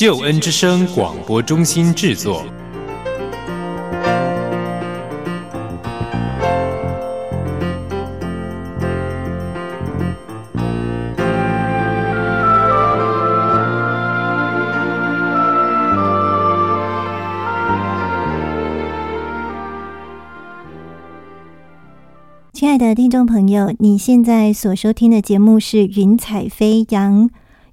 救恩之声广播中心制作。亲爱的听众朋友，你现在所收听的节目是《云彩飞扬》。《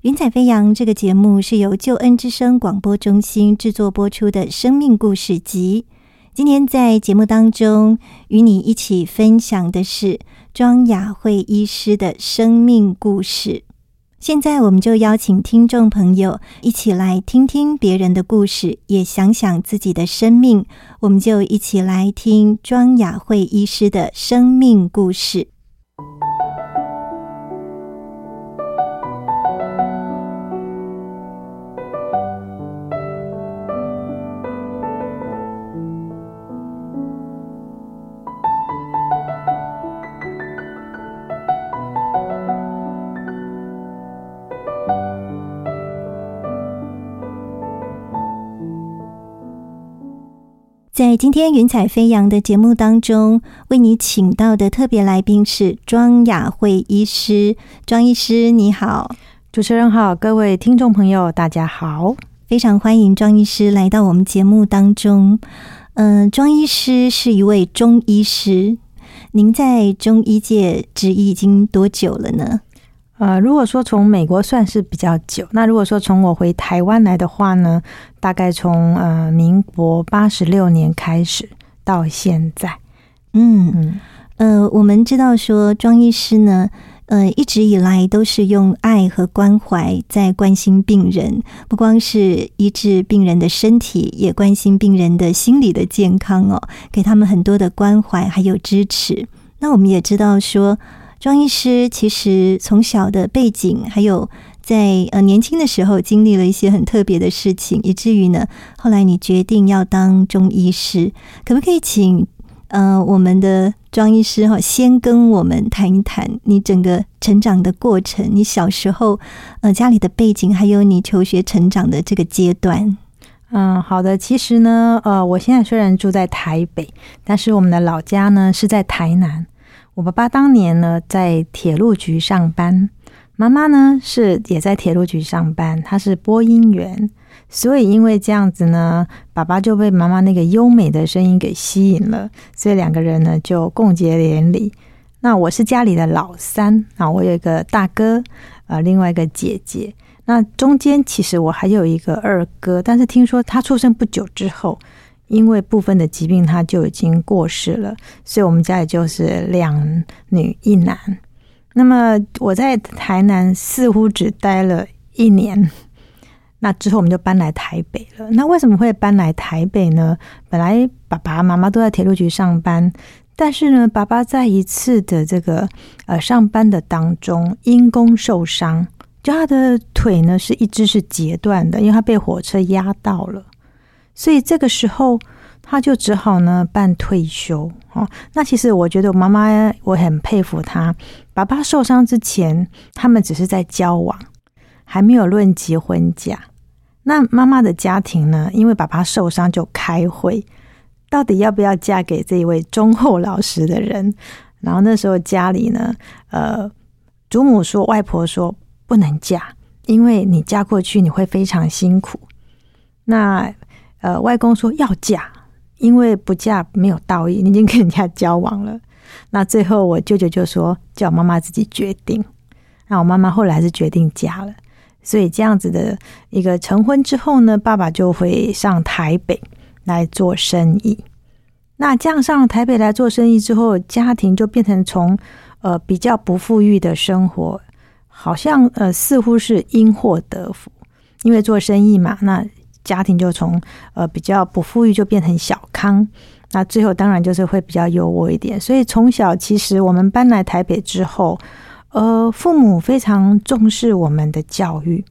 云彩飞扬》这个节目是由救恩之声广播中心制作播出的生命故事集。今天在节目当中，与你一起分享的是庄雅慧医师的生命故事。现在，我们就邀请听众朋友一起来听听别人的故事，也想想自己的生命。我们就一起来听庄雅慧医师的生命故事。在今天云彩飞扬的节目当中，为你请到的特别来宾是庄雅慧医师。庄医师，你好，主持人好，各位听众朋友，大家好，非常欢迎庄医师来到我们节目当中。嗯，庄医师是一位中医师，您在中医界执医已经多久了呢？呃，如果说从美国算是比较久，那如果说从我回台湾来的话呢，大概从呃民国八十六年开始到现在。嗯嗯，呃，我们知道说庄医师呢，呃，一直以来都是用爱和关怀在关心病人，不光是医治病人的身体，也关心病人的心理的健康哦，给他们很多的关怀还有支持。那我们也知道说。庄医师其实从小的背景，还有在呃年轻的时候经历了一些很特别的事情，以至于呢，后来你决定要当中医师。可不可以请呃我们的庄医师哈，先跟我们谈一谈你整个成长的过程？你小时候呃家里的背景，还有你求学成长的这个阶段。嗯，好的。其实呢，呃，我现在虽然住在台北，但是我们的老家呢是在台南。我爸爸当年呢在铁路局上班，妈妈呢是也在铁路局上班，他是播音员，所以因为这样子呢，爸爸就被妈妈那个优美的声音给吸引了，所以两个人呢就共结连理。那我是家里的老三啊，我有一个大哥，呃，另外一个姐姐，那中间其实我还有一个二哥，但是听说他出生不久之后。因为部分的疾病，他就已经过世了，所以我们家里就是两女一男。那么我在台南似乎只待了一年，那之后我们就搬来台北了。那为什么会搬来台北呢？本来爸爸妈妈都在铁路局上班，但是呢，爸爸在一次的这个呃上班的当中因公受伤，就他的腿呢是一只是截断的，因为他被火车压到了。所以这个时候，他就只好呢办退休哦。那其实我觉得我妈妈我很佩服他。爸爸受伤之前，他们只是在交往，还没有论结婚嫁。那妈妈的家庭呢，因为爸爸受伤就开会，到底要不要嫁给这一位忠厚老实的人？然后那时候家里呢，呃，祖母说，外婆说不能嫁，因为你嫁过去你会非常辛苦。那呃，外公说要嫁，因为不嫁没有道义，你已经跟人家交往了。那最后我舅舅就说叫妈妈自己决定。那我妈妈后来还是决定嫁了。所以这样子的一个成婚之后呢，爸爸就会上台北来做生意。那这样上台北来做生意之后，家庭就变成从呃比较不富裕的生活，好像呃似乎是因祸得福，因为做生意嘛，那。家庭就从呃比较不富裕就变成小康，那最后当然就是会比较优渥一点。所以从小其实我们搬来台北之后，呃，父母非常重视我们的教育，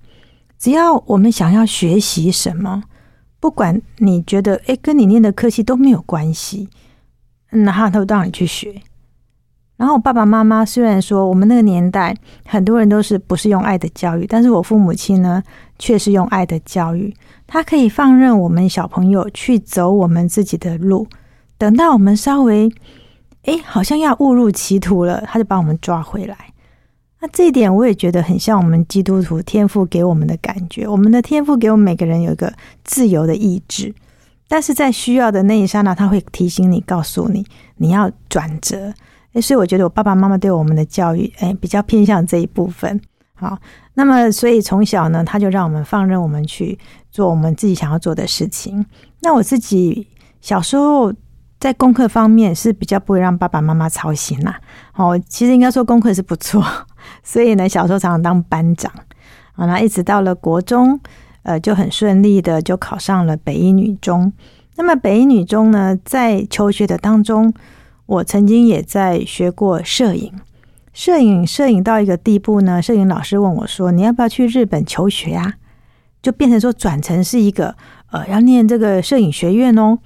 只要我们想要学习什么，不管你觉得诶跟你念的科系都没有关系，那他都让你去学。然后爸爸妈妈虽然说我们那个年代很多人都是不是用爱的教育，但是我父母亲呢却是用爱的教育。他可以放任我们小朋友去走我们自己的路，等到我们稍微哎好像要误入歧途了，他就把我们抓回来。那这一点我也觉得很像我们基督徒天赋给我们的感觉。我们的天赋给我们每个人有一个自由的意志，但是在需要的那一刹那，他会提醒你，告诉你你要转折。所以我觉得我爸爸妈妈对我们的教育，哎，比较偏向这一部分。好，那么所以从小呢，他就让我们放任我们去做我们自己想要做的事情。那我自己小时候在功课方面是比较不会让爸爸妈妈操心啦。哦，其实应该说功课是不错，所以呢，小时候常常当班长啊。那一直到了国中，呃，就很顺利的就考上了北一女中。那么北一女中呢，在求学的当中。我曾经也在学过摄影，摄影摄影到一个地步呢，摄影老师问我说：“你要不要去日本求学啊？”就变成说转成是一个呃要念这个摄影学院哦。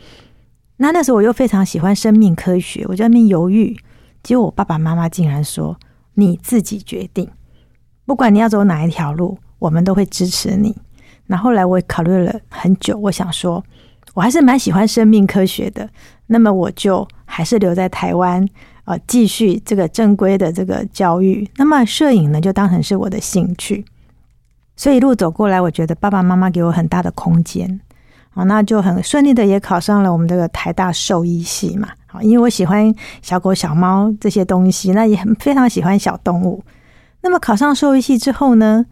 那那时候我又非常喜欢生命科学，我在那边犹豫。结果我爸爸妈妈竟然说：“你自己决定，不管你要走哪一条路，我们都会支持你。”那后来我考虑了很久，我想说，我还是蛮喜欢生命科学的。那么我就还是留在台湾，呃，继续这个正规的这个教育。那么摄影呢，就当成是我的兴趣。所以一路走过来，我觉得爸爸妈妈给我很大的空间，好，那就很顺利的也考上了我们这个台大兽医系嘛。好，因为我喜欢小狗、小猫这些东西，那也很非常喜欢小动物。那么考上兽医系之后呢，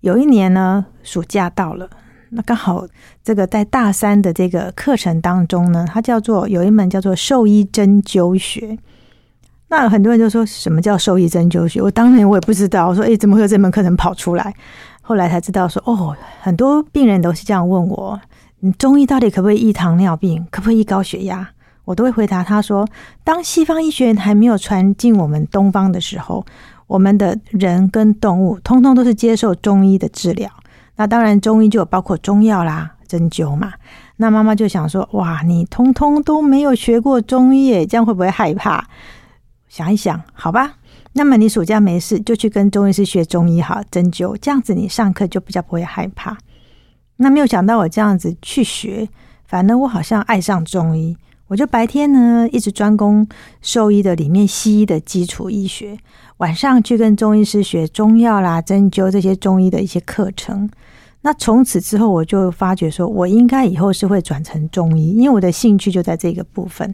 有一年呢，暑假到了。那刚好，这个在大三的这个课程当中呢，它叫做有一门叫做兽医针灸学。那很多人就说什么叫兽医针灸学？我当年我也不知道。我说，哎，怎么会有这门课程跑出来？后来才知道说，哦，很多病人都是这样问我：你中医到底可不可以医糖尿病？可不可以医高血压？我都会回答他说：当西方医学还没有传进我们东方的时候，我们的人跟动物通通都是接受中医的治疗。那当然，中医就有包括中药啦、针灸嘛。那妈妈就想说：“哇，你通通都没有学过中医，这样会不会害怕？”想一想，好吧。那么你暑假没事就去跟中医师学中医好针灸，这样子你上课就比较不会害怕。那没有想到我这样子去学，反正我好像爱上中医。我就白天呢一直专攻兽医的里面西医的基础医学，晚上去跟中医师学中药啦、针灸这些中医的一些课程。那从此之后，我就发觉说，我应该以后是会转成中医，因为我的兴趣就在这个部分。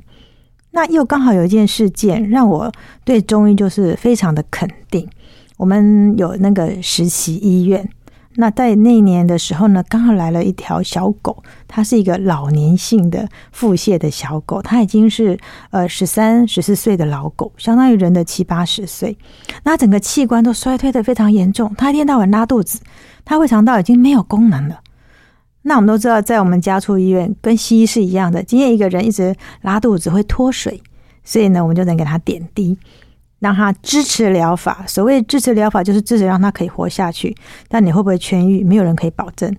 那又刚好有一件事件，让我对中医就是非常的肯定。我们有那个实习医院。那在那年的时候呢，刚好来了一条小狗，它是一个老年性的腹泻的小狗，它已经是呃十三十四岁的老狗，相当于人的七八十岁。那整个器官都衰退的非常严重，它一天到晚拉肚子，它胃肠道已经没有功能了。那我们都知道，在我们家畜医院跟西医是一样的，今天一个人一直拉肚子会脱水，所以呢，我们就能给他点滴。让他支持疗法，所谓支持疗法就是支持让他可以活下去。但你会不会痊愈？没有人可以保证。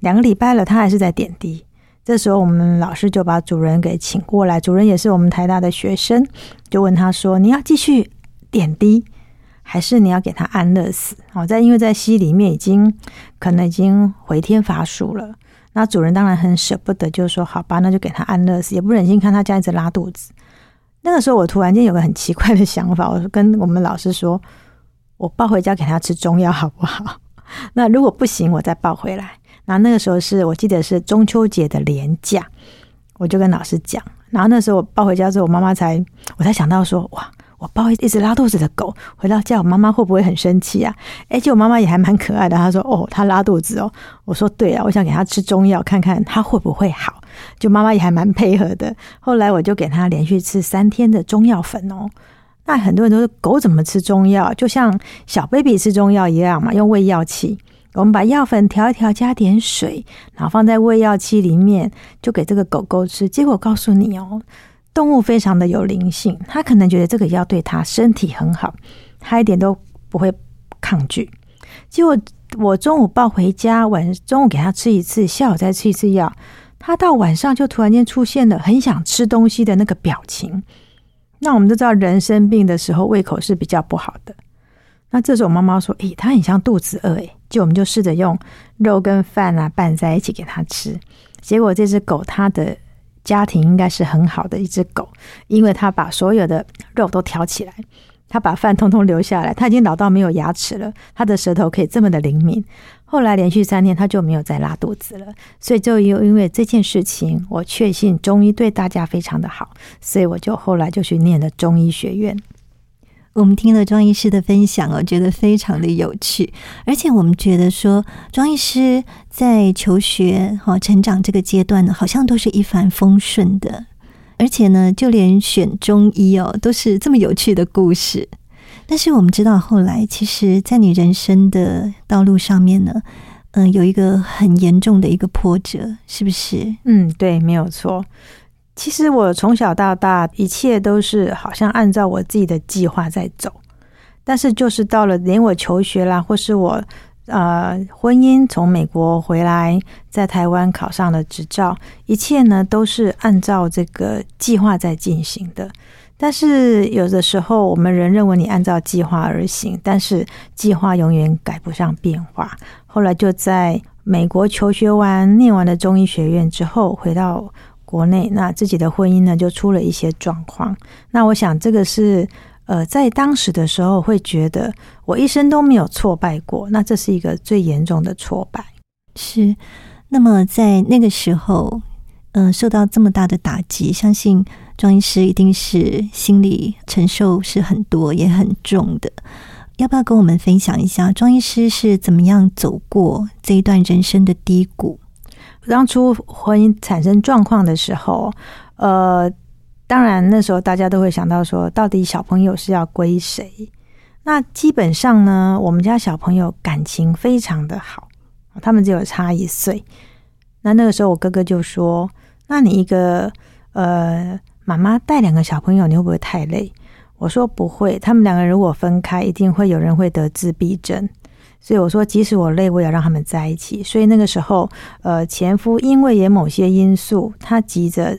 两个礼拜了，他还是在点滴。这时候，我们老师就把主人给请过来，主人也是我们台大的学生，就问他说：“你要继续点滴，还是你要给他安乐死？”好，在因为在西里面已经可能已经回天乏术了。那主人当然很舍不得，就说：“好吧，那就给他安乐死，也不忍心看他这样一直拉肚子。”那个时候，我突然间有个很奇怪的想法，我跟我们老师说：“我抱回家给他吃中药好不好？那如果不行，我再抱回来。”然后那个时候是我记得是中秋节的连假，我就跟老师讲。然后那时候我抱回家之后，我妈妈才我才想到说：“哇！”我抱一直拉肚子的狗回到家，我妈妈会不会很生气啊？而且我妈妈也还蛮可爱的，她说：“哦，它拉肚子哦。”我说：“对啊，我想给它吃中药，看看它会不会好。”就妈妈也还蛮配合的。后来我就给他连续吃三天的中药粉哦。那很多人都说狗怎么吃中药，就像小 baby 吃中药一样嘛，用喂药器。我们把药粉调一调，加点水，然后放在喂药器里面，就给这个狗狗吃。结果告诉你哦，动物非常的有灵性，它可能觉得这个药对它身体很好，它一点都不会抗拒。结果我中午抱回家，晚中午给它吃一次，下午再吃一次药，它到晚上就突然间出现了很想吃东西的那个表情。那我们都知道，人生病的时候胃口是比较不好的。那这时候妈妈说：“诶，它很像肚子饿。”诶，就我们就试着用肉跟饭啊拌在一起给它吃。结果这只狗它的家庭应该是很好的一只狗，因为它把所有的肉都挑起来，他把饭通通留下来。他已经老到没有牙齿了，他的舌头可以这么的灵敏。后来连续三天，他就没有再拉肚子了。所以就又因为这件事情，我确信中医对大家非常的好，所以我就后来就去念了中医学院。我们听了庄医师的分享哦，觉得非常的有趣，而且我们觉得说庄医师在求学和成长这个阶段呢，好像都是一帆风顺的，而且呢，就连选中医哦，都是这么有趣的故事。但是我们知道，后来其实，在你人生的道路上面呢，嗯，有一个很严重的一个波折，是不是？嗯，对，没有错。其实我从小到大，一切都是好像按照我自己的计划在走，但是就是到了连我求学啦，或是我呃婚姻从美国回来，在台湾考上了执照，一切呢都是按照这个计划在进行的。但是有的时候，我们人认为你按照计划而行，但是计划永远改不上变化。后来就在美国求学完，念完了中医学院之后，回到。国内那自己的婚姻呢，就出了一些状况。那我想，这个是呃，在当时的时候会觉得我一生都没有挫败过，那这是一个最严重的挫败。是。那么在那个时候，嗯，受到这么大的打击，相信庄医师一定是心理承受是很多也很重的。要不要跟我们分享一下，庄医师是怎么样走过这一段人生的低谷？当初婚姻产生状况的时候，呃，当然那时候大家都会想到说，到底小朋友是要归谁？那基本上呢，我们家小朋友感情非常的好，他们只有差一岁。那那个时候我哥哥就说：“那你一个呃妈妈带两个小朋友，你会不会太累？”我说：“不会，他们两个如果分开，一定会有人会得自闭症。”所以我说，即使我累，我也要让他们在一起。所以那个时候，呃，前夫因为也某些因素，他急着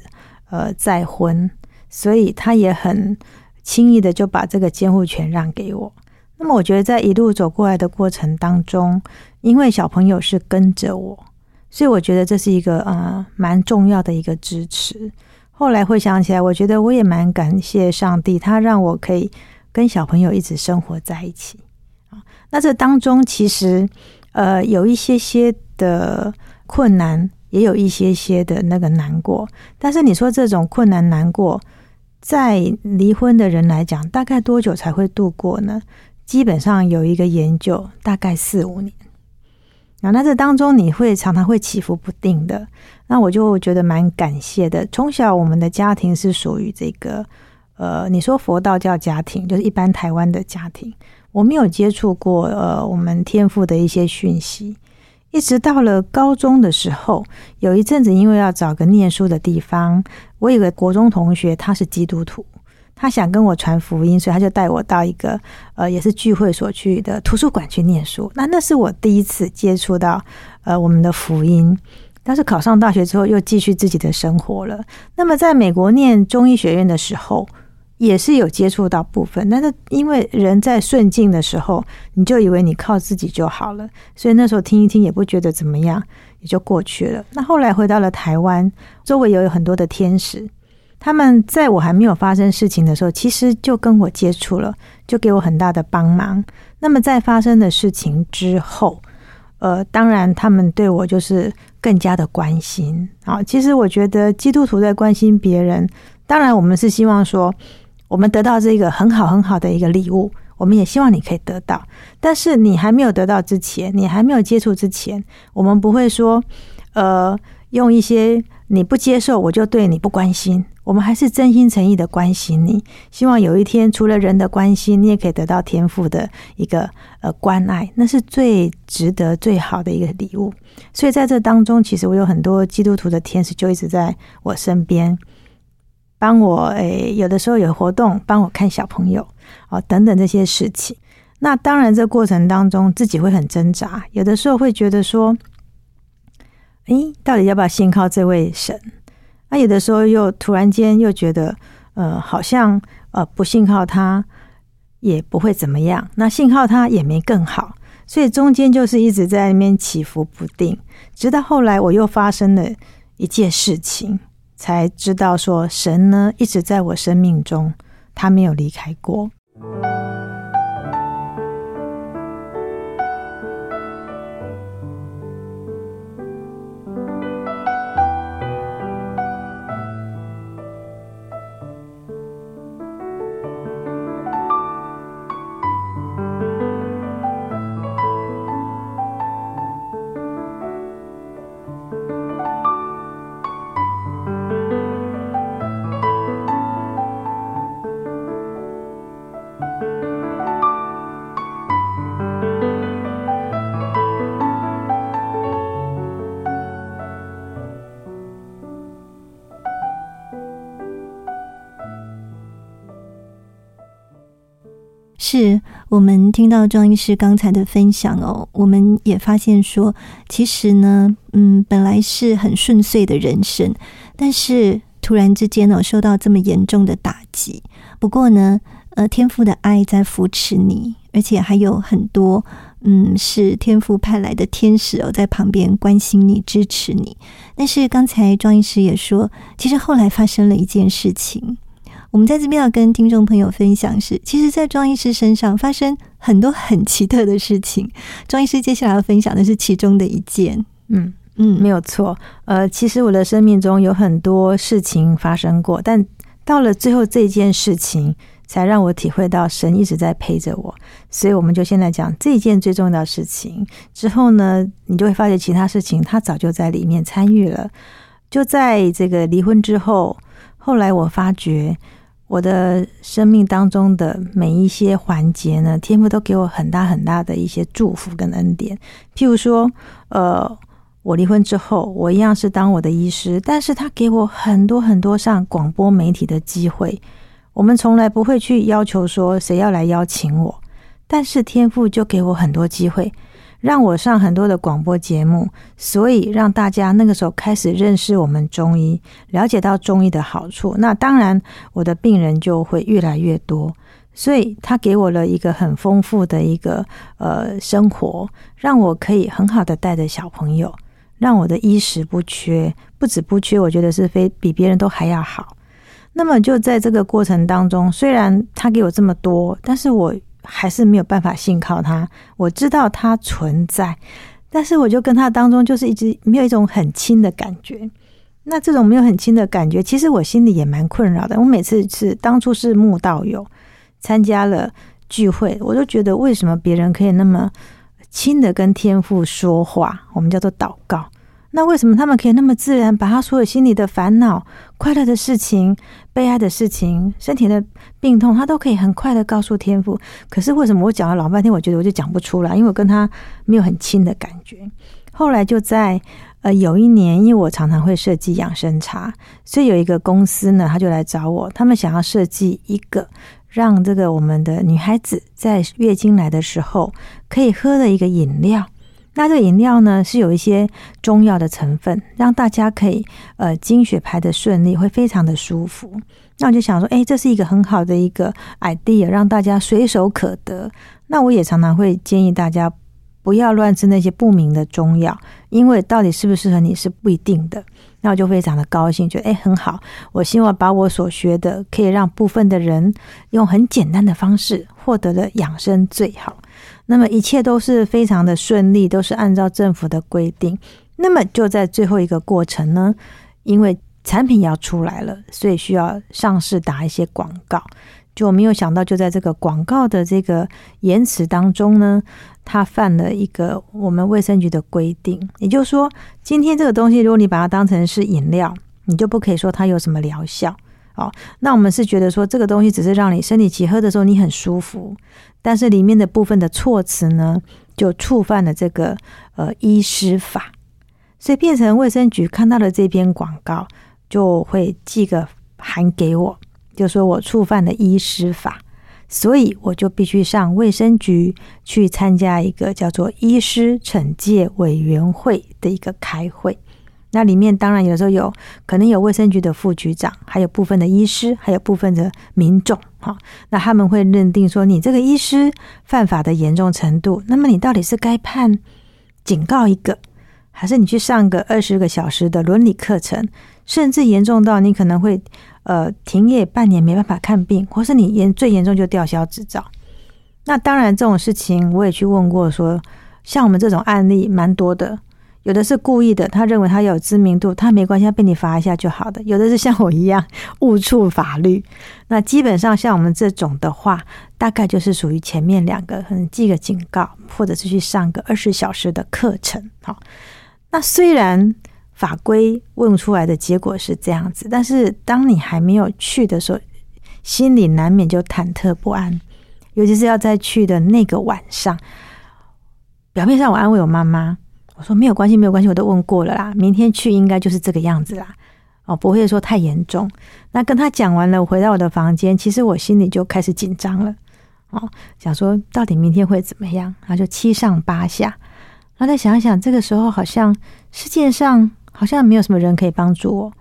呃再婚，所以他也很轻易的就把这个监护权让给我。那么我觉得在一路走过来的过程当中，因为小朋友是跟着我，所以我觉得这是一个呃蛮重要的一个支持。后来回想起来，我觉得我也蛮感谢上帝，他让我可以跟小朋友一直生活在一起啊。那这当中其实，呃，有一些些的困难，也有一些些的那个难过。但是你说这种困难难过，在离婚的人来讲，大概多久才会度过呢？基本上有一个研究，大概四五年。那这当中你会常常会起伏不定的。那我就觉得蛮感谢的。从小我们的家庭是属于这个，呃，你说佛道教家庭，就是一般台湾的家庭。我没有接触过呃，我们天赋的一些讯息，一直到了高中的时候，有一阵子因为要找个念书的地方，我有个国中同学他是基督徒，他想跟我传福音，所以他就带我到一个呃也是聚会所去的图书馆去念书。那那是我第一次接触到呃我们的福音，但是考上大学之后又继续自己的生活了。那么在美国念中医学院的时候。也是有接触到部分，但是因为人在顺境的时候，你就以为你靠自己就好了，所以那时候听一听也不觉得怎么样，也就过去了。那后来回到了台湾，周围也有很多的天使，他们在我还没有发生事情的时候，其实就跟我接触了，就给我很大的帮忙。那么在发生的事情之后，呃，当然他们对我就是更加的关心啊。其实我觉得基督徒在关心别人，当然我们是希望说。我们得到这个很好很好的一个礼物，我们也希望你可以得到。但是你还没有得到之前，你还没有接触之前，我们不会说，呃，用一些你不接受，我就对你不关心。我们还是真心诚意的关心你，希望有一天除了人的关心，你也可以得到天赋的一个呃关爱，那是最值得、最好的一个礼物。所以在这当中，其实我有很多基督徒的天使就一直在我身边，帮我诶，有的时候有活动，帮我看小朋友哦，等等这些事情。那当然，这过程当中自己会很挣扎，有的时候会觉得说，诶，到底要不要信靠这位神？那有的时候又突然间又觉得，呃，好像呃不信靠他也不会怎么样，那信靠他也没更好，所以中间就是一直在那边起伏不定。直到后来我又发生了一件事情，才知道说神呢一直在我生命中，他没有离开过。我们听到庄医师刚才的分享哦，我们也发现说，其实呢，嗯，本来是很顺遂的人生，但是突然之间呢，受到这么严重的打击。不过呢，呃，天父的爱在扶持你，而且还有很多，嗯，是天父派来的天使哦，在旁边关心你、支持你。但是刚才庄医师也说，其实后来发生了一件事情。我们在这边要跟听众朋友分享是，其实，在庄医师身上发生很多很奇特的事情。庄医师接下来要分享的是其中的一件。嗯嗯，没有错。呃，其实我的生命中有很多事情发生过，但到了最后这件事情，才让我体会到神一直在陪着我。所以，我们就现在讲这件最重要的事情。之后呢，你就会发觉其他事情他早就在里面参与了。就在这个离婚之后，后来我发觉。我的生命当中的每一些环节呢，天父都给我很大很大的一些祝福跟恩典。譬如说，呃，我离婚之后，我一样是当我的医师，但是他给我很多很多上广播媒体的机会。我们从来不会去要求说谁要来邀请我，但是天父就给我很多机会。让我上很多的广播节目，所以让大家那个时候开始认识我们中医，了解到中医的好处。那当然，我的病人就会越来越多，所以他给我了一个很丰富的一个呃生活，让我可以很好的带着小朋友，让我的衣食不缺，不止不缺，我觉得是非比别人都还要好。那么就在这个过程当中，虽然他给我这么多，但是我。还是没有办法信靠他。我知道他存在，但是我就跟他当中就是一直没有一种很亲的感觉。那这种没有很亲的感觉，其实我心里也蛮困扰的。我每次是当初是慕道友，参加了聚会，我都觉得为什么别人可以那么亲的跟天父说话，我们叫做祷告。那为什么他们可以那么自然把他所有心里的烦恼、快乐的事情、悲哀的事情、身体的病痛，他都可以很快的告诉天父？可是为什么我讲了老半天，我觉得我就讲不出来，因为我跟他没有很亲的感觉。后来就在呃有一年，因为我常常会设计养生茶，所以有一个公司呢，他就来找我，他们想要设计一个让这个我们的女孩子在月经来的时候可以喝的一个饮料。那这个饮料呢，是有一些中药的成分，让大家可以呃经血排的顺利，会非常的舒服。那我就想说，哎，这是一个很好的一个 idea，让大家随手可得。那我也常常会建议大家不要乱吃那些不明的中药，因为到底适不适合你是不一定的。那我就非常的高兴，觉得哎很好。我希望把我所学的，可以让部分的人用很简单的方式获得了养生最好。那么一切都是非常的顺利，都是按照政府的规定。那么就在最后一个过程呢，因为产品要出来了，所以需要上市打一些广告。就没有想到，就在这个广告的这个言辞当中呢，他犯了一个我们卫生局的规定，也就是说，今天这个东西，如果你把它当成是饮料，你就不可以说它有什么疗效。哦，那我们是觉得说这个东西只是让你身体起喝的时候你很舒服，但是里面的部分的措辞呢，就触犯了这个呃医师法，所以变成卫生局看到了这篇广告，就会寄个函给我，就说我触犯了医师法，所以我就必须上卫生局去参加一个叫做医师惩戒委员会的一个开会。那里面当然有时候有可能有卫生局的副局长，还有部分的医师，还有部分的民众，哈，那他们会认定说你这个医师犯法的严重程度，那么你到底是该判警告一个，还是你去上个二十个小时的伦理课程，甚至严重到你可能会呃停业半年没办法看病，或是你严最严重就吊销执照。那当然这种事情我也去问过，说像我们这种案例蛮多的。有的是故意的，他认为他有知名度，他没关系，他被你罚一下就好的。有的是像我一样误触法律，那基本上像我们这种的话，大概就是属于前面两个，可能记个警告，或者是去上个二十小时的课程。好，那虽然法规问出来的结果是这样子，但是当你还没有去的时候，心里难免就忐忑不安，尤其是要再去的那个晚上。表面上我安慰我妈妈。我说没有关系，没有关系，我都问过了啦。明天去应该就是这个样子啦，哦，不会说太严重。那跟他讲完了，我回到我的房间，其实我心里就开始紧张了，哦，想说到底明天会怎么样？然后就七上八下，然后再想想，这个时候好像世界上好像没有什么人可以帮助我，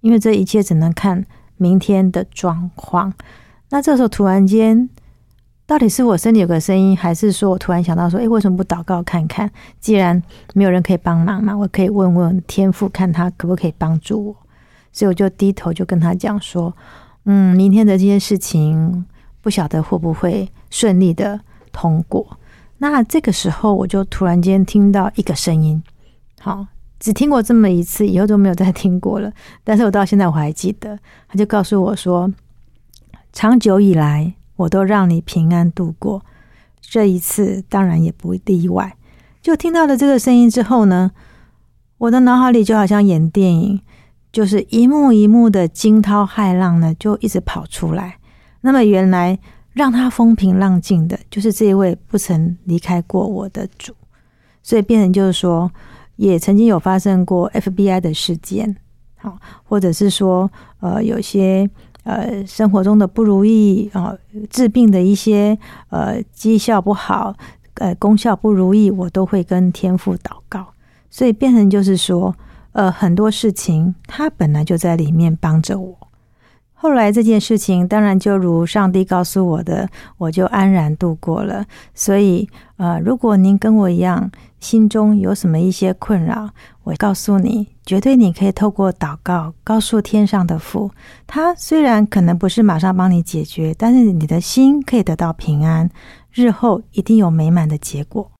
因为这一切只能看明天的状况。那这时候突然间。到底是我身体有个声音，还是说我突然想到说，哎，为什么不祷告看看？既然没有人可以帮忙嘛，我可以问问天父，看他可不可以帮助我。所以我就低头就跟他讲说，嗯，明天的这件事情不晓得会不会顺利的通过。那这个时候我就突然间听到一个声音，好，只听过这么一次，以后都没有再听过了。但是我到现在我还记得，他就告诉我说，长久以来。我都让你平安度过，这一次当然也不例外。就听到了这个声音之后呢，我的脑海里就好像演电影，就是一幕一幕的惊涛骇浪呢，就一直跑出来。那么原来让他风平浪静的，就是这一位不曾离开过我的主，所以变成就是说，也曾经有发生过 FBI 的事件，好，或者是说，呃，有些。呃，生活中的不如意啊，治病的一些呃绩效不好，呃功效不如意，我都会跟天父祷告，所以变成就是说，呃很多事情他本来就在里面帮着我。后来这件事情当然就如上帝告诉我的，我就安然度过了。所以呃，如果您跟我一样，心中有什么一些困扰，我告诉你，绝对你可以透过祷告告诉天上的父，他虽然可能不是马上帮你解决，但是你的心可以得到平安，日后一定有美满的结果。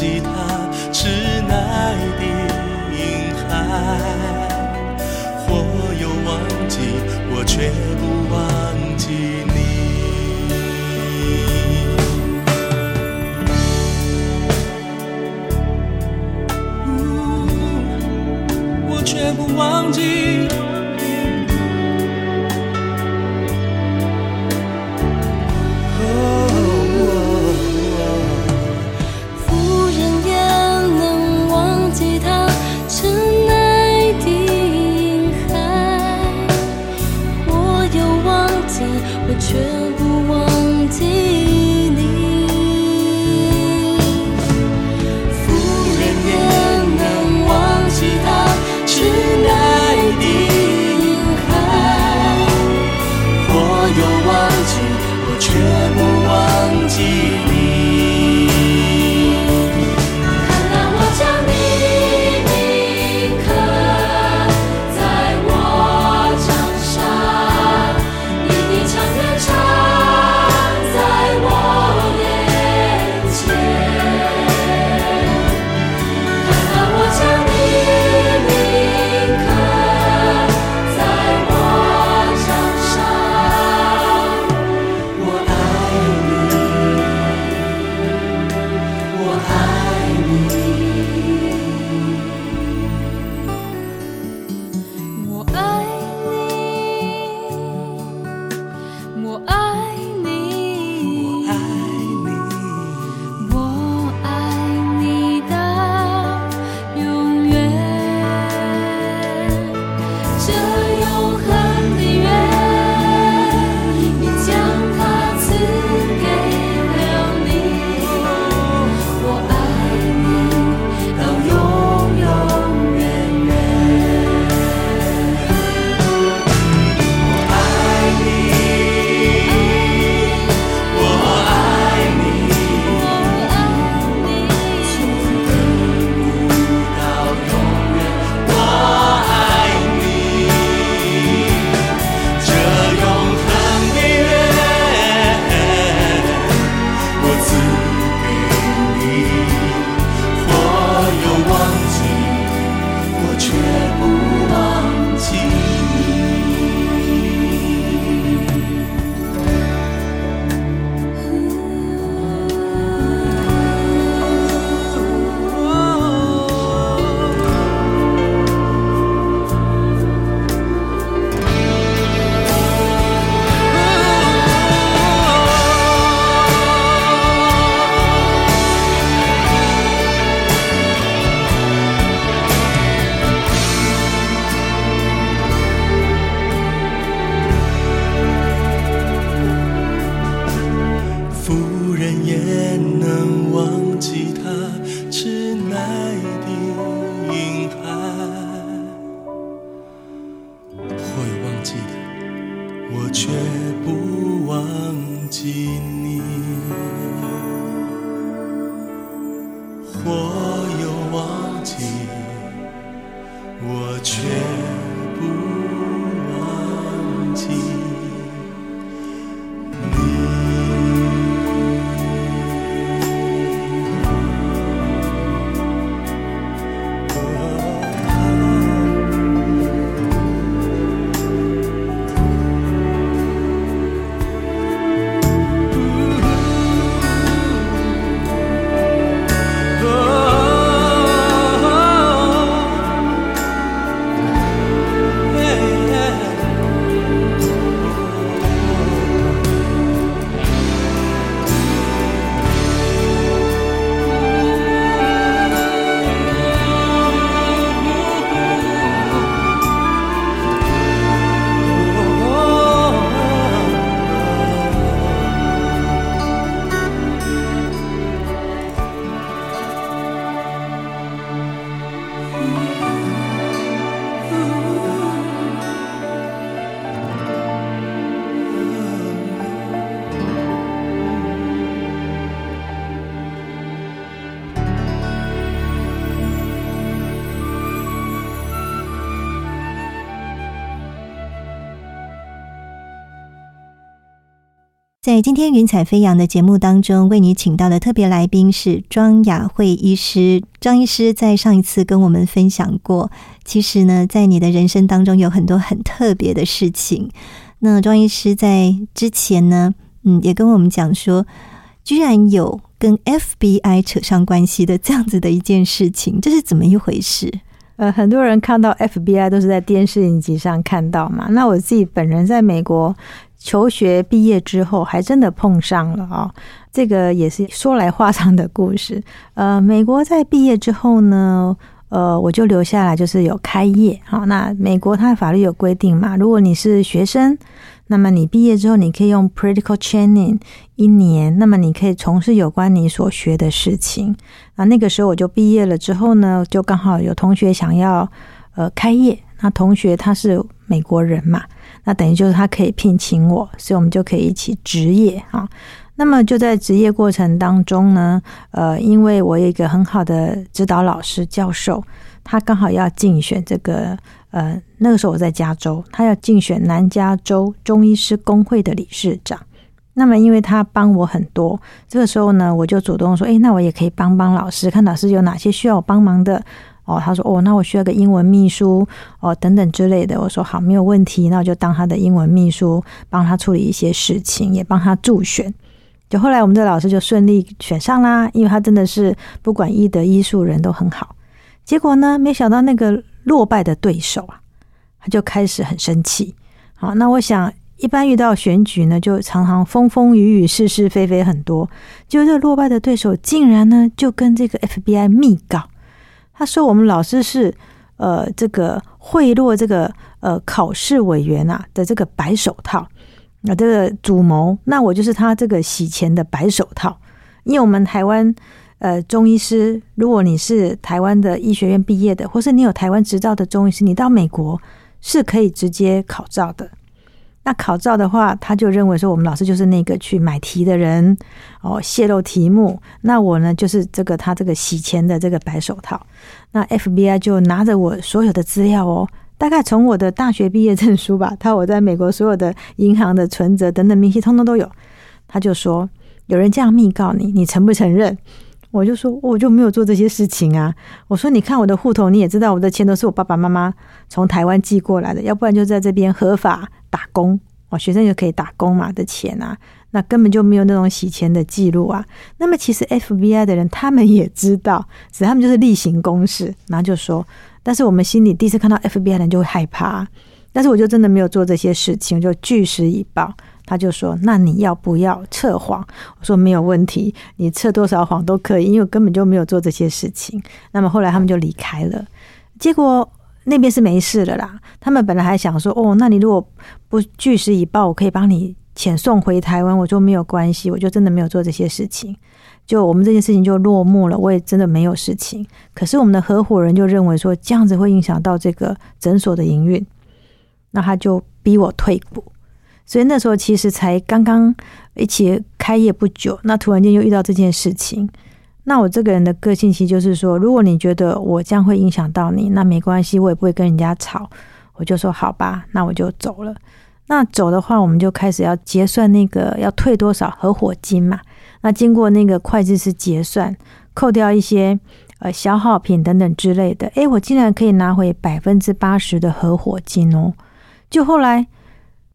吉他痴爱的影海，或有忘记，我却不忘记你。我却不忘记。 ที่ 今天云彩飞扬的节目当中，为你请到的特别来宾是庄雅慧医师。庄医师在上一次跟我们分享过，其实呢，在你的人生当中有很多很特别的事情。那庄医师在之前呢，嗯，也跟我们讲说，居然有跟 FBI 扯上关系的这样子的一件事情，这是怎么一回事？呃，很多人看到 FBI 都是在电视影集上看到嘛。那我自己本人在美国求学毕业之后，还真的碰上了啊。这个也是说来话长的故事。呃，美国在毕业之后呢，呃，我就留下来，就是有开业。好，那美国它的法律有规定嘛，如果你是学生。那么你毕业之后，你可以用 practical training 一年，那么你可以从事有关你所学的事情。啊那个时候我就毕业了之后呢，就刚好有同学想要呃开业，那同学他是美国人嘛，那等于就是他可以聘请我，所以我们就可以一起职业啊。那么就在职业过程当中呢，呃，因为我有一个很好的指导老师教授，他刚好要竞选这个。呃，那个时候我在加州，他要竞选南加州中医师工会的理事长。那么，因为他帮我很多，这个时候呢，我就主动说：“哎，那我也可以帮帮老师，看老师有哪些需要我帮忙的。”哦，他说：“哦，那我需要个英文秘书哦，等等之类的。”我说：“好，没有问题，那我就当他的英文秘书，帮他处理一些事情，也帮他助选。”就后来我们的老师就顺利选上啦，因为他真的是不管医德医术人都很好。结果呢，没想到那个。落败的对手啊，他就开始很生气。好，那我想一般遇到选举呢，就常常风风雨雨、是是非非很多。就这落败的对手，竟然呢就跟这个 FBI 密告，他说我们老师是呃这个贿赂这个呃考试委员啊的这个白手套，那这个主谋，那我就是他这个洗钱的白手套，因为我们台湾。呃，中医师，如果你是台湾的医学院毕业的，或是你有台湾执照的中医师，你到美国是可以直接考照的。那考照的话，他就认为说，我们老师就是那个去买题的人哦，泄露题目。那我呢，就是这个他这个洗钱的这个白手套。那 FBI 就拿着我所有的资料哦，大概从我的大学毕业证书吧，他我在美国所有的银行的存折等等明细，通通都有。他就说，有人这样密告你，你承不承认？我就说，我就没有做这些事情啊！我说，你看我的户头，你也知道，我的钱都是我爸爸妈妈从台湾寄过来的，要不然就在这边合法打工哦，学生就可以打工嘛的钱啊，那根本就没有那种洗钱的记录啊。那么其实 FBI 的人他们也知道，只他们就是例行公事，然后就说，但是我们心里第一次看到 FBI 的人就会害怕，但是我就真的没有做这些事情，就据实以报。他就说：“那你要不要测谎？”我说：“没有问题，你测多少谎都可以，因为我根本就没有做这些事情。”那么后来他们就离开了，结果那边是没事的啦。他们本来还想说：“哦，那你如果不据实以报，我可以帮你遣送回台湾。”我说：“没有关系，我就真的没有做这些事情。”就我们这件事情就落幕了，我也真的没有事情。可是我们的合伙人就认为说这样子会影响到这个诊所的营运，那他就逼我退股。所以那时候其实才刚刚一起开业不久，那突然间又遇到这件事情。那我这个人的个性其实就是说，如果你觉得我将会影响到你，那没关系，我也不会跟人家吵，我就说好吧，那我就走了。那走的话，我们就开始要结算那个要退多少合伙金嘛。那经过那个会计师结算，扣掉一些呃消耗品等等之类的，诶，我竟然可以拿回百分之八十的合伙金哦。就后来。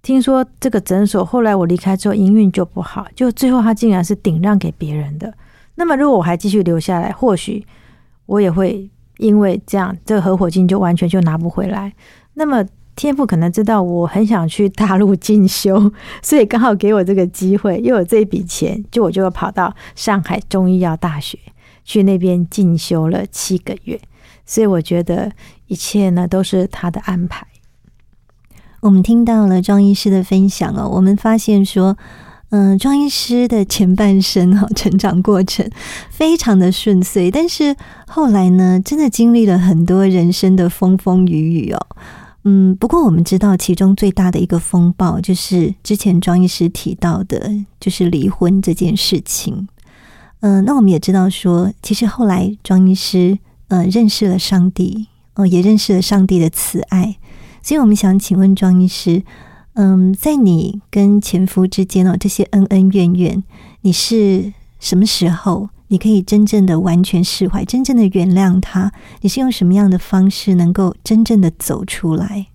听说这个诊所后来我离开之后营运就不好，就最后他竟然是顶让给别人的。那么如果我还继续留下来，或许我也会因为这样，这个合伙金就完全就拿不回来。那么天赋可能知道我很想去大陆进修，所以刚好给我这个机会，又有这一笔钱，就我就跑到上海中医药大学去那边进修了七个月。所以我觉得一切呢都是他的安排。我们听到了庄医师的分享哦，我们发现说，嗯，庄医师的前半生哈成长过程 非常的顺遂，但是后来呢，真的经历了很多人生的风风雨雨哦。嗯，不过我们知道其中最大的一个风暴，就是之前庄医师提到的，就是离婚这件事情。嗯，那我们也知道说，其实后来庄医师呃认识了上帝，哦，也认识了上帝的慈爱。所以我们想请问庄医师，嗯，在你跟前夫之间哦，这些恩恩怨怨，你是什么时候你可以真正的完全释怀，真正的原谅他？你是用什么样的方式能够真正的走出来？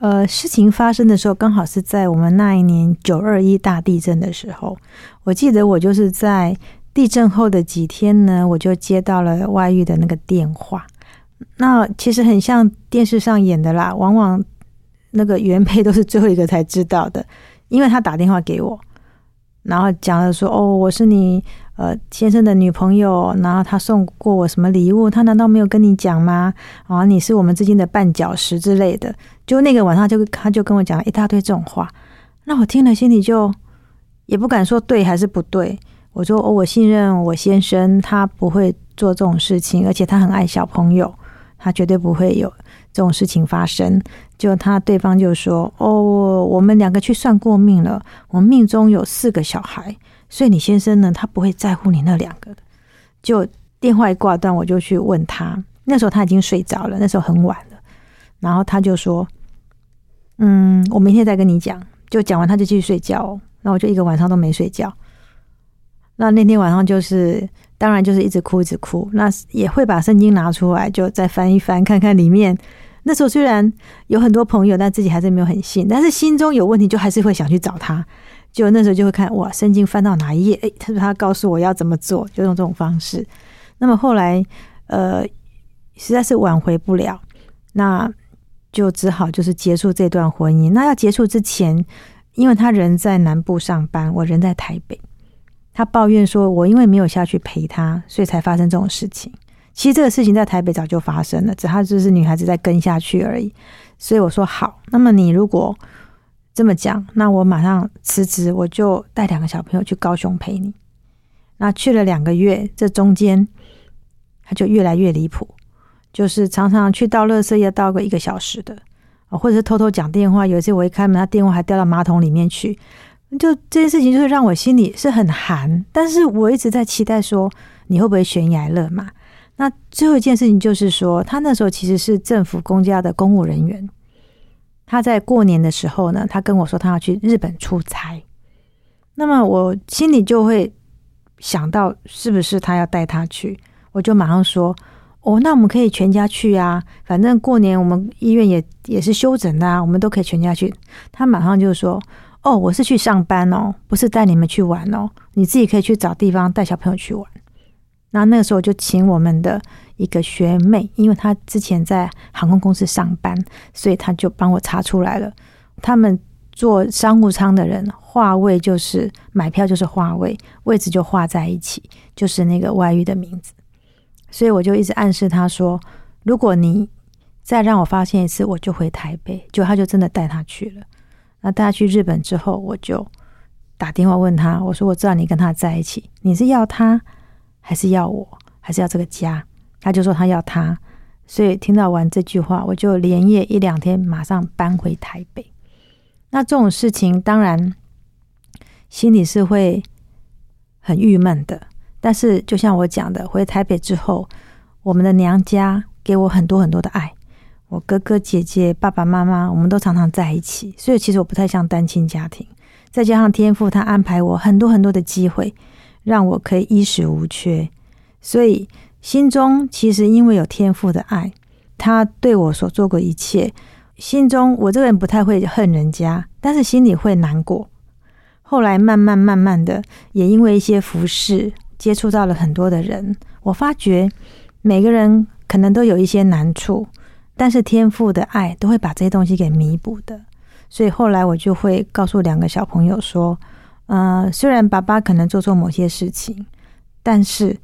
呃，事情发生的时候，刚好是在我们那一年九二一大地震的时候。我记得我就是在地震后的几天呢，我就接到了外遇的那个电话。那其实很像电视上演的啦，往往那个原配都是最后一个才知道的，因为他打电话给我，然后讲了说：“哦，我是你呃先生的女朋友，然后他送过我什么礼物，他难道没有跟你讲吗？啊，你是我们之间的绊脚石之类的。”就那个晚上，就他就跟我讲了一大堆这种话，那我听了心里就也不敢说对还是不对。我说：“哦，我信任我先生，他不会做这种事情，而且他很爱小朋友，他绝对不会有这种事情发生。”就他对方就说：“哦，我们两个去算过命了，我命中有四个小孩，所以你先生呢，他不会在乎你那两个。”就电话一挂断，我就去问他，那时候他已经睡着了，那时候很晚了，然后他就说。嗯，我明天再跟你讲。就讲完，他就继续睡觉。那我就一个晚上都没睡觉。那那天晚上就是，当然就是一直哭，一直哭。那也会把圣经拿出来，就再翻一翻，看看里面。那时候虽然有很多朋友，但自己还是没有很信。但是心中有问题，就还是会想去找他。就那时候就会看，哇，圣经翻到哪一页？诶，他说他告诉我要怎么做，就用这种方式。那么后来，呃，实在是挽回不了。那。就只好就是结束这段婚姻。那要结束之前，因为他人在南部上班，我人在台北。他抱怨说：“我因为没有下去陪他，所以才发生这种事情。”其实这个事情在台北早就发生了，只他就是女孩子在跟下去而已。所以我说好，那么你如果这么讲，那我马上辞职，我就带两个小朋友去高雄陪你。那去了两个月，这中间他就越来越离谱。就是常常去倒垃圾要倒个一个小时的，或者是偷偷讲电话。有一次我一开门，他电话还掉到马桶里面去。就这件事情，就是让我心里是很寒。但是我一直在期待说，你会不会悬崖勒马？那最后一件事情就是说，他那时候其实是政府公家的公务人员。他在过年的时候呢，他跟我说他要去日本出差。那么我心里就会想到，是不是他要带他去？我就马上说。哦，那我们可以全家去啊！反正过年我们医院也也是休诊的啊，我们都可以全家去。他马上就说：“哦，我是去上班哦，不是带你们去玩哦，你自己可以去找地方带小朋友去玩。”那那个时候就请我们的一个学妹，因为她之前在航空公司上班，所以她就帮我查出来了。他们坐商务舱的人，话位就是买票就是话位，位置就画在一起，就是那个外遇的名字。所以我就一直暗示他说：“如果你再让我发现一次，我就回台北。”就他就真的带他去了。那带他去日本之后，我就打电话问他：“我说我知道你跟他在一起，你是要他，还是要我，还是要这个家？”他就说他要他。所以听到完这句话，我就连夜一两天马上搬回台北。那这种事情当然心里是会很郁闷的。但是，就像我讲的，回台北之后，我们的娘家给我很多很多的爱，我哥哥姐姐、爸爸妈妈，我们都常常在一起，所以其实我不太像单亲家庭。再加上天父他安排我很多很多的机会，让我可以衣食无缺，所以心中其实因为有天父的爱，他对我所做过一切，心中我这个人不太会恨人家，但是心里会难过。后来慢慢慢慢的，也因为一些服饰。接触到了很多的人，我发觉每个人可能都有一些难处，但是天赋的爱都会把这些东西给弥补的。所以后来我就会告诉两个小朋友说：“呃，虽然爸爸可能做错某些事情，但是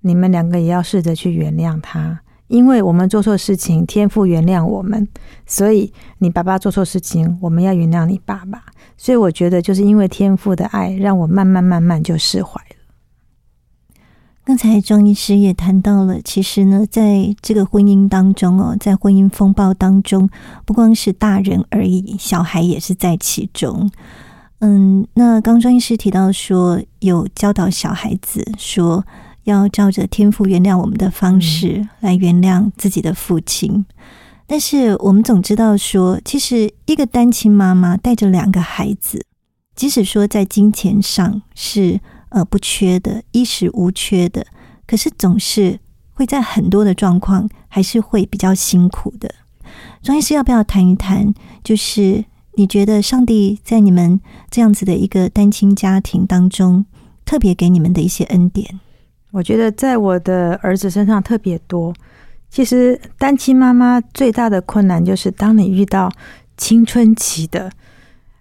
你们两个也要试着去原谅他，因为我们做错事情，天赋原谅我们，所以你爸爸做错事情，我们要原谅你爸爸。所以我觉得，就是因为天赋的爱，让我慢慢慢慢就释怀。”刚才庄医师也谈到了，其实呢，在这个婚姻当中哦，在婚姻风暴当中，不光是大人而已，小孩也是在其中。嗯，那刚庄医师提到说，有教导小孩子说，要照着天父原谅我们的方式来原谅自己的父亲。但是我们总知道说，其实一个单亲妈妈带着两个孩子，即使说在金钱上是呃不缺的，衣食无缺的，可是总是会在很多的状况还是会比较辛苦的。庄医师要不要谈一谈？就是你觉得上帝在你们这样子的一个单亲家庭当中，特别给你们的一些恩典？我觉得在我的儿子身上特别多。其实单亲妈妈最大的困难就是，当你遇到青春期的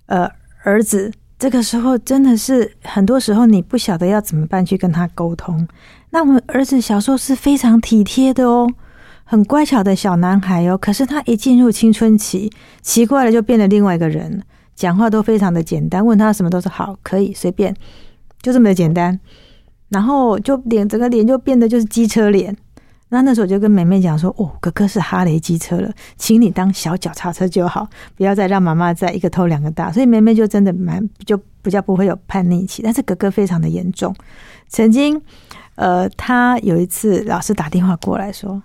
呃儿子，这个时候真的是很多时候你不晓得要怎么办去跟他沟通。那我们儿子小时候是非常体贴的哦，很乖巧的小男孩哦。可是他一进入青春期，奇怪了就变了另外一个人，讲话都非常的简单，问他什么都是好，可以随便，就这么的简单。然后就脸整个脸就变得就是机车脸。那那时候就跟妹妹讲说：“哦，哥哥是哈雷机车了，请你当小脚踏车就好，不要再让妈妈再一个头两个大。”所以妹妹就真的蛮就比较不会有叛逆期，但是哥哥非常的严重。曾经，呃，他有一次老师打电话过来说：“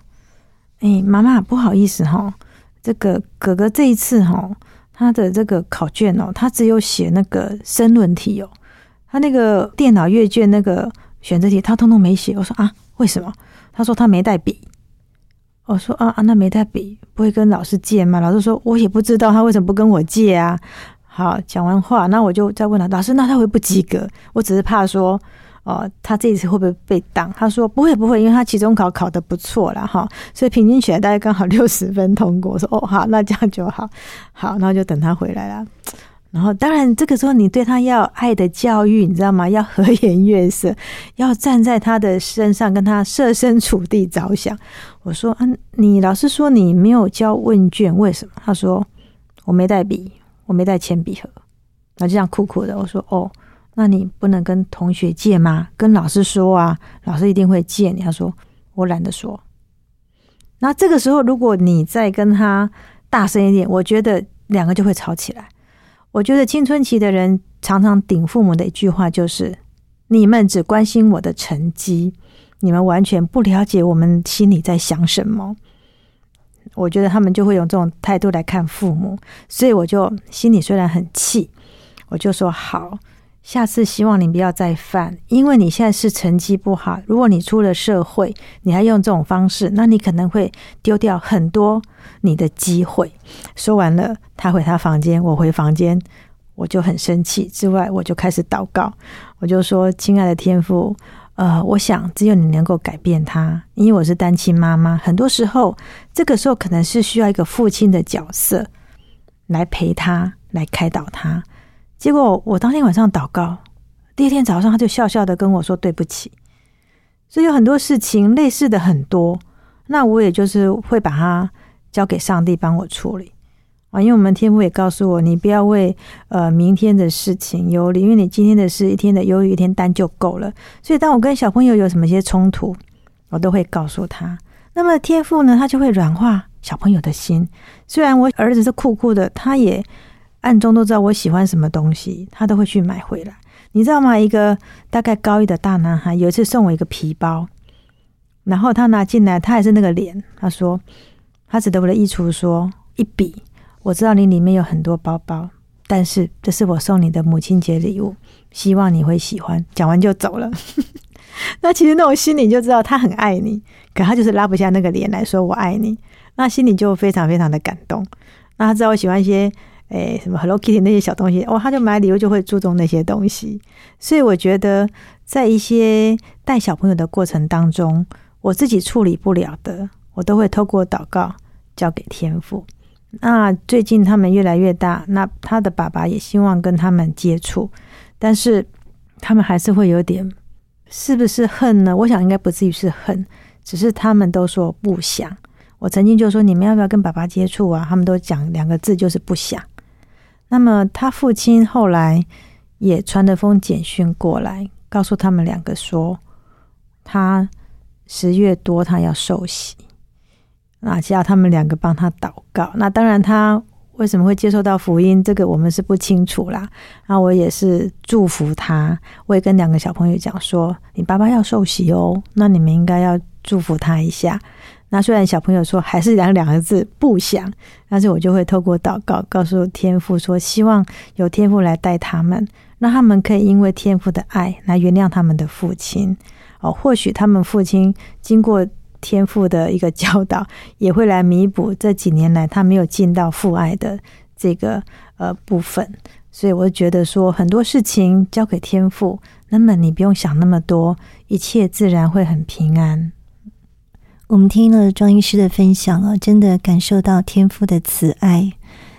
哎，妈妈不好意思哈，这个哥哥这一次哈，他的这个考卷哦，他只有写那个申论题哦，他那个电脑阅卷那个选择题他通通没写。”我说：“啊，为什么？”他说他没带笔，我说啊啊，那没带笔不会跟老师借吗？老师说我也不知道他为什么不跟我借啊。好，讲完话，那我就再问他，老师，那他会不及格？我只是怕说，哦，他这一次会不会被挡？他说不会不会，因为他期中考考得不错了哈，所以平均起来大概刚好六十分通过。我说哦好，那这样就好，好，那就等他回来了。然后，当然，这个时候你对他要爱的教育，你知道吗？要和颜悦色，要站在他的身上，跟他设身处地着想。我说：“嗯，你老师说你没有交问卷，为什么？”他说：“我没带笔，我没带铅笔盒。”那就这样酷酷的。我说：“哦，那你不能跟同学借吗？跟老师说啊，老师一定会借你。”他说：“我懒得说。”那这个时候，如果你再跟他大声一点，我觉得两个就会吵起来。我觉得青春期的人常常顶父母的一句话就是：“你们只关心我的成绩，你们完全不了解我们心里在想什么。”我觉得他们就会用这种态度来看父母，所以我就心里虽然很气，我就说：“好，下次希望你不要再犯，因为你现在是成绩不好。如果你出了社会，你还用这种方式，那你可能会丢掉很多。”你的机会说完了，他回他房间，我回房间，我就很生气。之外，我就开始祷告，我就说：“亲爱的天父，呃，我想只有你能够改变他，因为我是单亲妈妈。很多时候，这个时候可能是需要一个父亲的角色来陪他，来开导他。结果我当天晚上祷告，第二天早上他就笑笑的跟我说对不起。所以有很多事情类似的很多，那我也就是会把它。交给上帝帮我处理啊！因为我们天父也告诉我，你不要为呃明天的事情忧虑，因为你今天的事一天的忧虑一天担就够了。所以，当我跟小朋友有什么些冲突，我都会告诉他。那么天父呢，他就会软化小朋友的心。虽然我儿子是酷酷的，他也暗中都知道我喜欢什么东西，他都会去买回来。你知道吗？一个大概高一的大男孩有一次送我一个皮包，然后他拿进来，他还是那个脸，他说。他指着我的衣橱说：“一笔，我知道你里面有很多包包，但是这是我送你的母亲节礼物，希望你会喜欢。”讲完就走了。那其实那种心里就知道他很爱你，可他就是拉不下那个脸来说我爱你，那心里就非常非常的感动。那他知道我喜欢一些诶什么 Hello Kitty 那些小东西，哦，他就买礼物就会注重那些东西。所以我觉得在一些带小朋友的过程当中，我自己处理不了的。我都会透过祷告交给天父。那最近他们越来越大，那他的爸爸也希望跟他们接触，但是他们还是会有点，是不是恨呢？我想应该不至于是恨，只是他们都说不想。我曾经就说你们要不要跟爸爸接触啊？他们都讲两个字，就是不想。那么他父亲后来也传了封简讯过来，告诉他们两个说，他十月多他要受洗。那叫他们两个帮他祷告。那当然，他为什么会接受到福音，这个我们是不清楚啦。那我也是祝福他。我也跟两个小朋友讲说：“你爸爸要受洗哦，那你们应该要祝福他一下。”那虽然小朋友说还是两两个字不想，但是我就会透过祷告告诉天父说，希望有天父来带他们，让他们可以因为天父的爱来原谅他们的父亲。哦，或许他们父亲经过天父的一个教导，也会来弥补这几年来他没有尽到父爱的这个呃部分。所以我觉得说很多事情交给天父，那么你不用想那么多，一切自然会很平安。我们听了庄医师的分享啊，真的感受到天父的慈爱，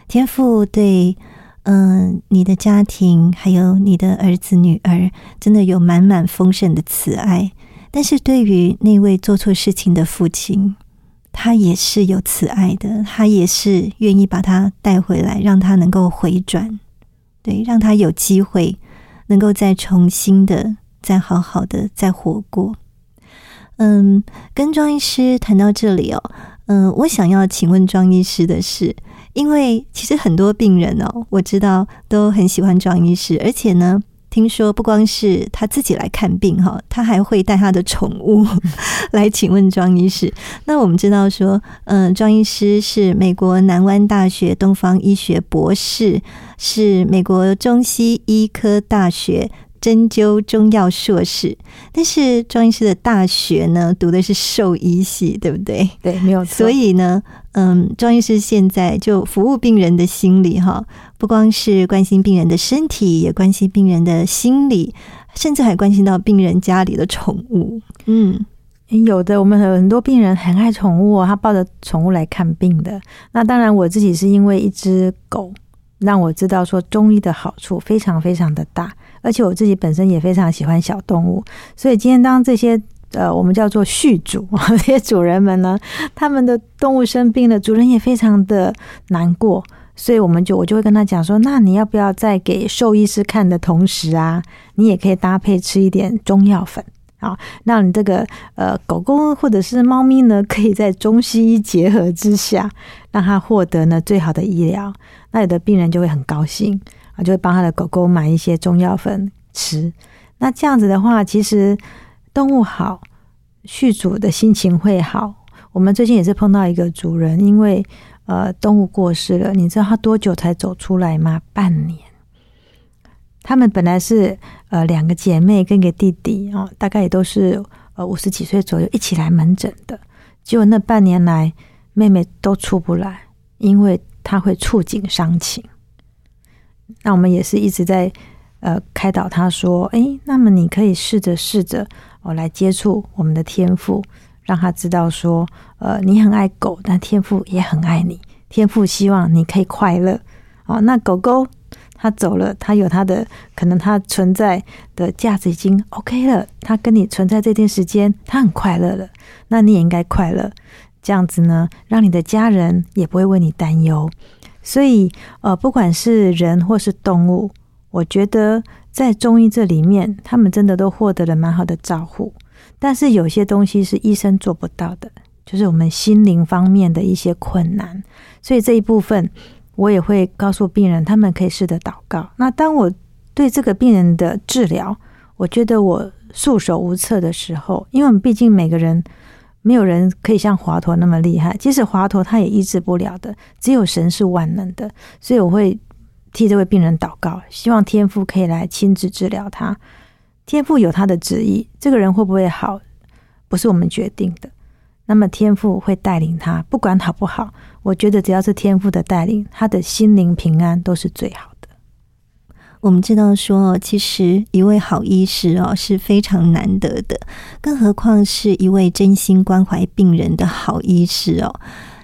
天父对嗯你的家庭还有你的儿子女儿，真的有满满丰盛的慈爱。但是对于那位做错事情的父亲，他也是有慈爱的，他也是愿意把他带回来，让他能够回转。对，让他有机会能够再重新的、再好好的再活过。嗯，跟庄医师谈到这里哦，嗯，我想要请问庄医师的是，因为其实很多病人哦，我知道都很喜欢庄医师，而且呢，听说不光是他自己来看病哈，他还会带他的宠物 来请问庄医师。那我们知道说，嗯，庄医师是美国南湾大学东方医学博士，是美国中西医科大学。针灸中药硕士，但是庄医师的大学呢，读的是兽医系，对不对？对，没有错。所以呢，嗯，庄医师现在就服务病人的心理，哈，不光是关心病人的身体，也关心病人的心理，甚至还关心到病人家里的宠物。嗯，有的，我们很多病人很爱宠物，他抱着宠物来看病的。那当然，我自己是因为一只狗，让我知道说中医的好处非常非常的大。而且我自己本身也非常喜欢小动物，所以今天当这些呃我们叫做续主 这些主人们呢，他们的动物生病了，主人也非常的难过，所以我们就我就会跟他讲说，那你要不要在给兽医师看的同时啊，你也可以搭配吃一点中药粉啊，让你这个呃狗狗或者是猫咪呢，可以在中西医结合之下，让它获得呢最好的医疗，那有的病人就会很高兴。啊，就会帮他的狗狗买一些中药粉吃。那这样子的话，其实动物好，续主的心情会好。我们最近也是碰到一个主人，因为呃动物过世了，你知道他多久才走出来吗？半年。他们本来是呃两个姐妹跟一个弟弟哦，大概也都是呃五十几岁左右一起来门诊的。结果那半年来，妹妹都出不来，因为她会触景伤情。那我们也是一直在呃开导他说，哎，那么你可以试着试着哦来接触我们的天赋，让他知道说，呃，你很爱狗，但天赋也很爱你，天赋希望你可以快乐哦。那狗狗它走了，它有它的可能，它存在的价值已经 OK 了，它跟你存在这段时间，它很快乐了，那你也应该快乐，这样子呢，让你的家人也不会为你担忧。所以，呃，不管是人或是动物，我觉得在中医这里面，他们真的都获得了蛮好的照护。但是有些东西是医生做不到的，就是我们心灵方面的一些困难。所以这一部分，我也会告诉病人，他们可以试着祷告。那当我对这个病人的治疗，我觉得我束手无策的时候，因为我们毕竟每个人。没有人可以像华佗那么厉害，即使华佗他也医治不了的，只有神是万能的。所以我会替这位病人祷告，希望天父可以来亲自治疗他。天父有他的旨意，这个人会不会好，不是我们决定的。那么天父会带领他，不管好不好，我觉得只要是天父的带领，他的心灵平安都是最好。我们知道说，其实一位好医师哦是非常难得的，更何况是一位真心关怀病人的好医师哦，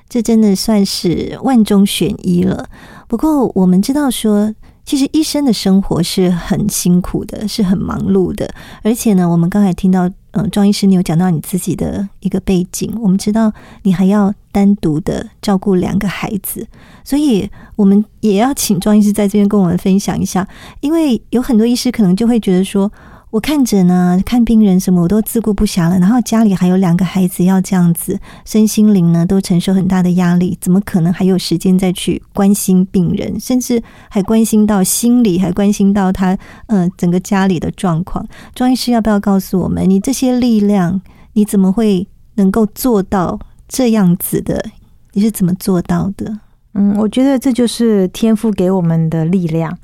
这真的算是万中选一了。不过我们知道说。其实医生的生活是很辛苦的，是很忙碌的。而且呢，我们刚才听到，嗯，庄医师，你有讲到你自己的一个背景。我们知道你还要单独的照顾两个孩子，所以我们也要请庄医师在这边跟我们分享一下。因为有很多医师可能就会觉得说。我看诊呢，看病人什么我都自顾不暇了，然后家里还有两个孩子要这样子，身心灵呢都承受很大的压力，怎么可能还有时间再去关心病人，甚至还关心到心理，还关心到他呃整个家里的状况？庄医师要不要告诉我们，你这些力量你怎么会能够做到这样子的？你是怎么做到的？嗯，我觉得这就是天赋给我们的力量，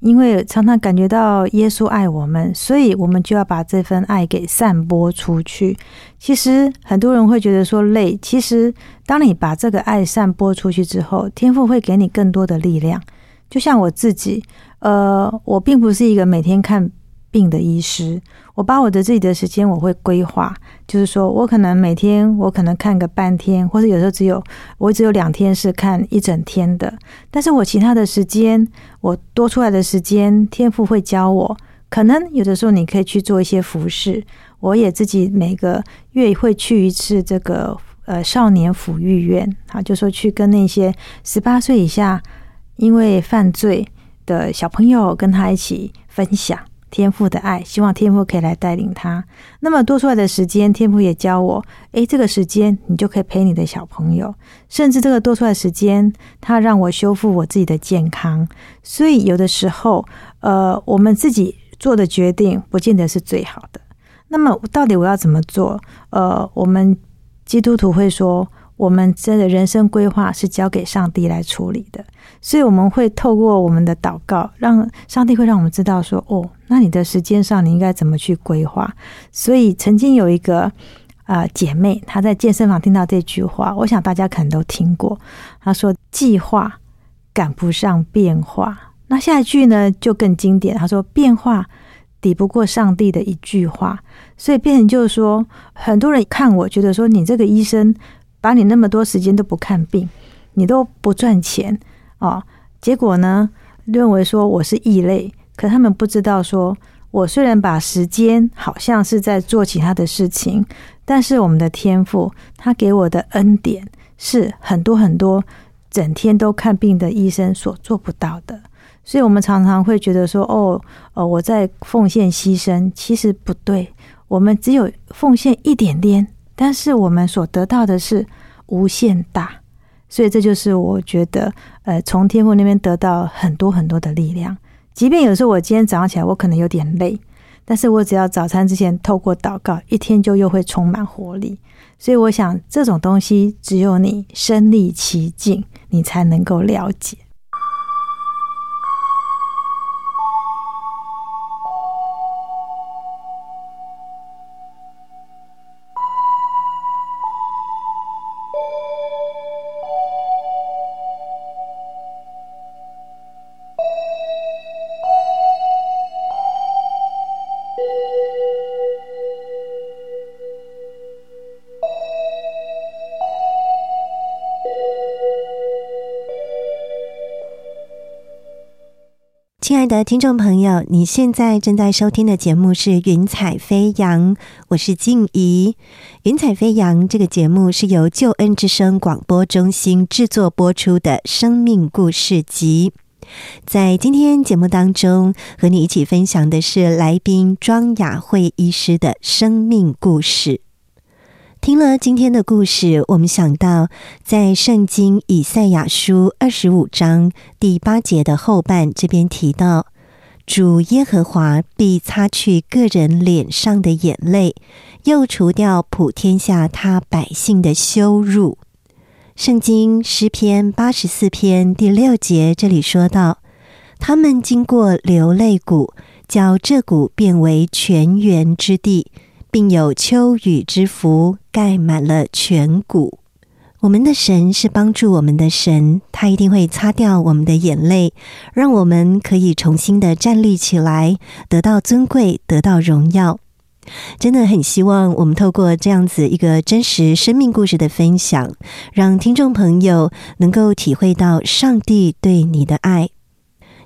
因为常常感觉到耶稣爱我们，所以我们就要把这份爱给散播出去。其实很多人会觉得说累，其实当你把这个爱散播出去之后，天赋会给你更多的力量。就像我自己，呃，我并不是一个每天看病的医师，我把我的自己的时间我会规划，就是说我可能每天我可能看个半天，或者有时候只有我只有两天是看一整天的，但是我其他的时间我多出来的时间，天赋会教我，可能有的时候你可以去做一些服饰，我也自己每个月会去一次这个呃少年抚育院，啊，就说去跟那些十八岁以下。因为犯罪的小朋友跟他一起分享天赋的爱，希望天赋可以来带领他。那么多出来的时间，天赋也教我，诶，这个时间你就可以陪你的小朋友，甚至这个多出来时间，他让我修复我自己的健康。所以有的时候，呃，我们自己做的决定不见得是最好的。那么到底我要怎么做？呃，我们基督徒会说。我们真的人生规划是交给上帝来处理的，所以我们会透过我们的祷告，让上帝会让我们知道说：哦，那你的时间上你应该怎么去规划？所以曾经有一个啊姐妹，她在健身房听到这句话，我想大家可能都听过。她说：“计划赶不上变化。”那下一句呢就更经典，她说：“变化抵不过上帝的一句话。”所以变成就是说，很多人看我觉得说你这个医生。把你那么多时间都不看病，你都不赚钱哦。结果呢，认为说我是异类，可他们不知道说，我虽然把时间好像是在做其他的事情，但是我们的天赋，他给我的恩典是很多很多，整天都看病的医生所做不到的。所以，我们常常会觉得说，哦，哦，我在奉献牺牲，其实不对，我们只有奉献一点点。但是我们所得到的是无限大，所以这就是我觉得，呃，从天父那边得到很多很多的力量。即便有时候我今天早上起来我可能有点累，但是我只要早餐之前透过祷告，一天就又会充满活力。所以我想，这种东西只有你身历其境，你才能够了解。亲爱的听众朋友，你现在正在收听的节目是《云彩飞扬》，我是静怡。《云彩飞扬》这个节目是由救恩之声广播中心制作播出的生命故事集。在今天节目当中，和你一起分享的是来宾庄雅慧医师的生命故事。听了今天的故事，我们想到在圣经以赛亚书二十五章第八节的后半这边提到，主耶和华必擦去个人脸上的眼泪，又除掉普天下他百姓的羞辱。圣经诗篇八十四篇第六节这里说到，他们经过流泪谷，叫这谷变为泉源之地。并有秋雨之福盖满了全谷。我们的神是帮助我们的神，他一定会擦掉我们的眼泪，让我们可以重新的站立起来，得到尊贵，得到荣耀。真的很希望我们透过这样子一个真实生命故事的分享，让听众朋友能够体会到上帝对你的爱。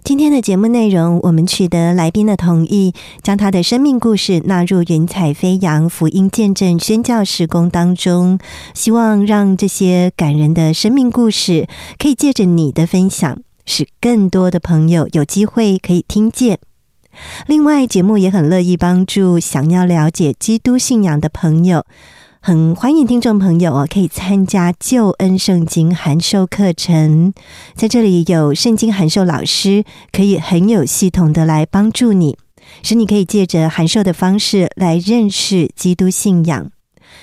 今天的节目内容，我们取得来宾的同意，将他的生命故事纳入云彩飞扬福音见证宣教施工当中，希望让这些感人的生命故事，可以借着你的分享，使更多的朋友有机会可以听见。另外，节目也很乐意帮助想要了解基督信仰的朋友。很欢迎听众朋友哦，可以参加救恩圣经函授课程，在这里有圣经函授老师，可以很有系统的来帮助你，使你可以借着函授的方式来认识基督信仰。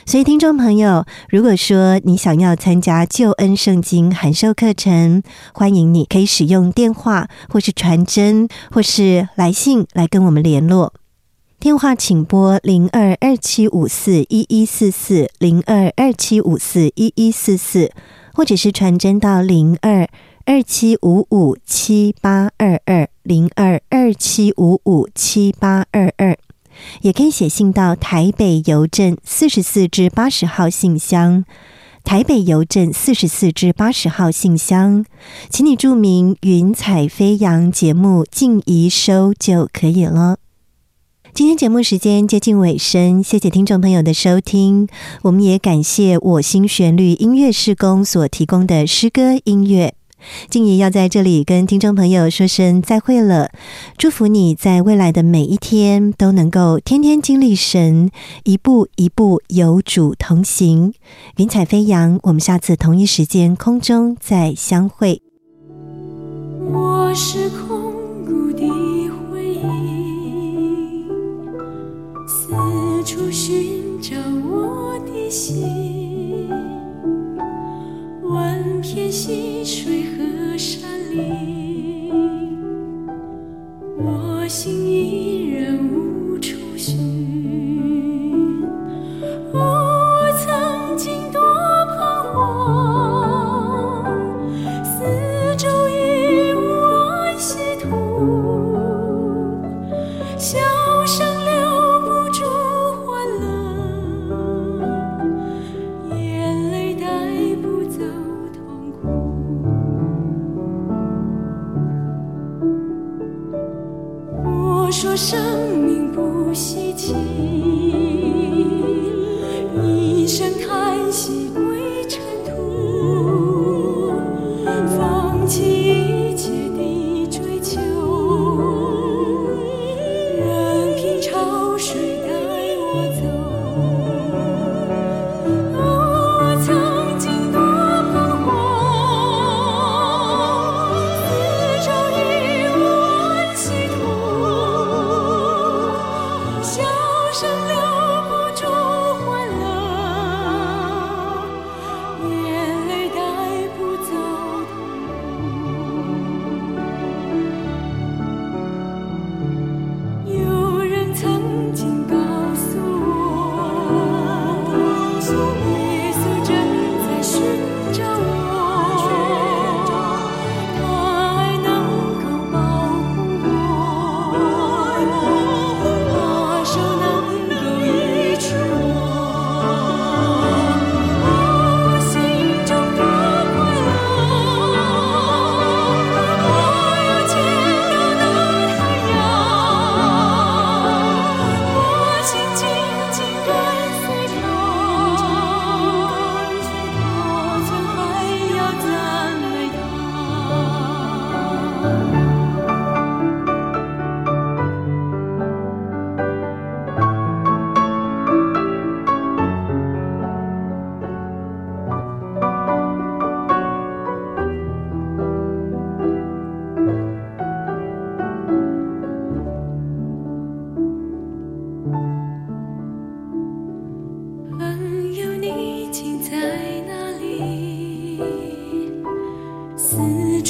所以，听众朋友，如果说你想要参加救恩圣经函授课程，欢迎你可以使用电话，或是传真，或是来信来跟我们联络。电话请拨零二二七五四一一四四零二二七五四一一四四，或者是传真到零二二七五五七八二二零二二七五五七八二二。也可以写信到台北邮政四十四至八十号信箱，台北邮政四十四至八十号信箱，请你注明“云彩飞扬”节目静怡收就可以了。今天节目时间接近尾声，谢谢听众朋友的收听，我们也感谢我心旋律音乐施工所提供的诗歌音乐。静怡要在这里跟听众朋友说声再会了，祝福你在未来的每一天都能够天天经历神，一步一步有主同行，云彩飞扬。我们下次同一时间空中再相会。我是空谷的处寻找我的心，万片溪水和山林，我心依然无处寻。哦，我曾经多彷徨，四周已无安息土，我说生命不稀奇，一声叹息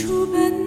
出本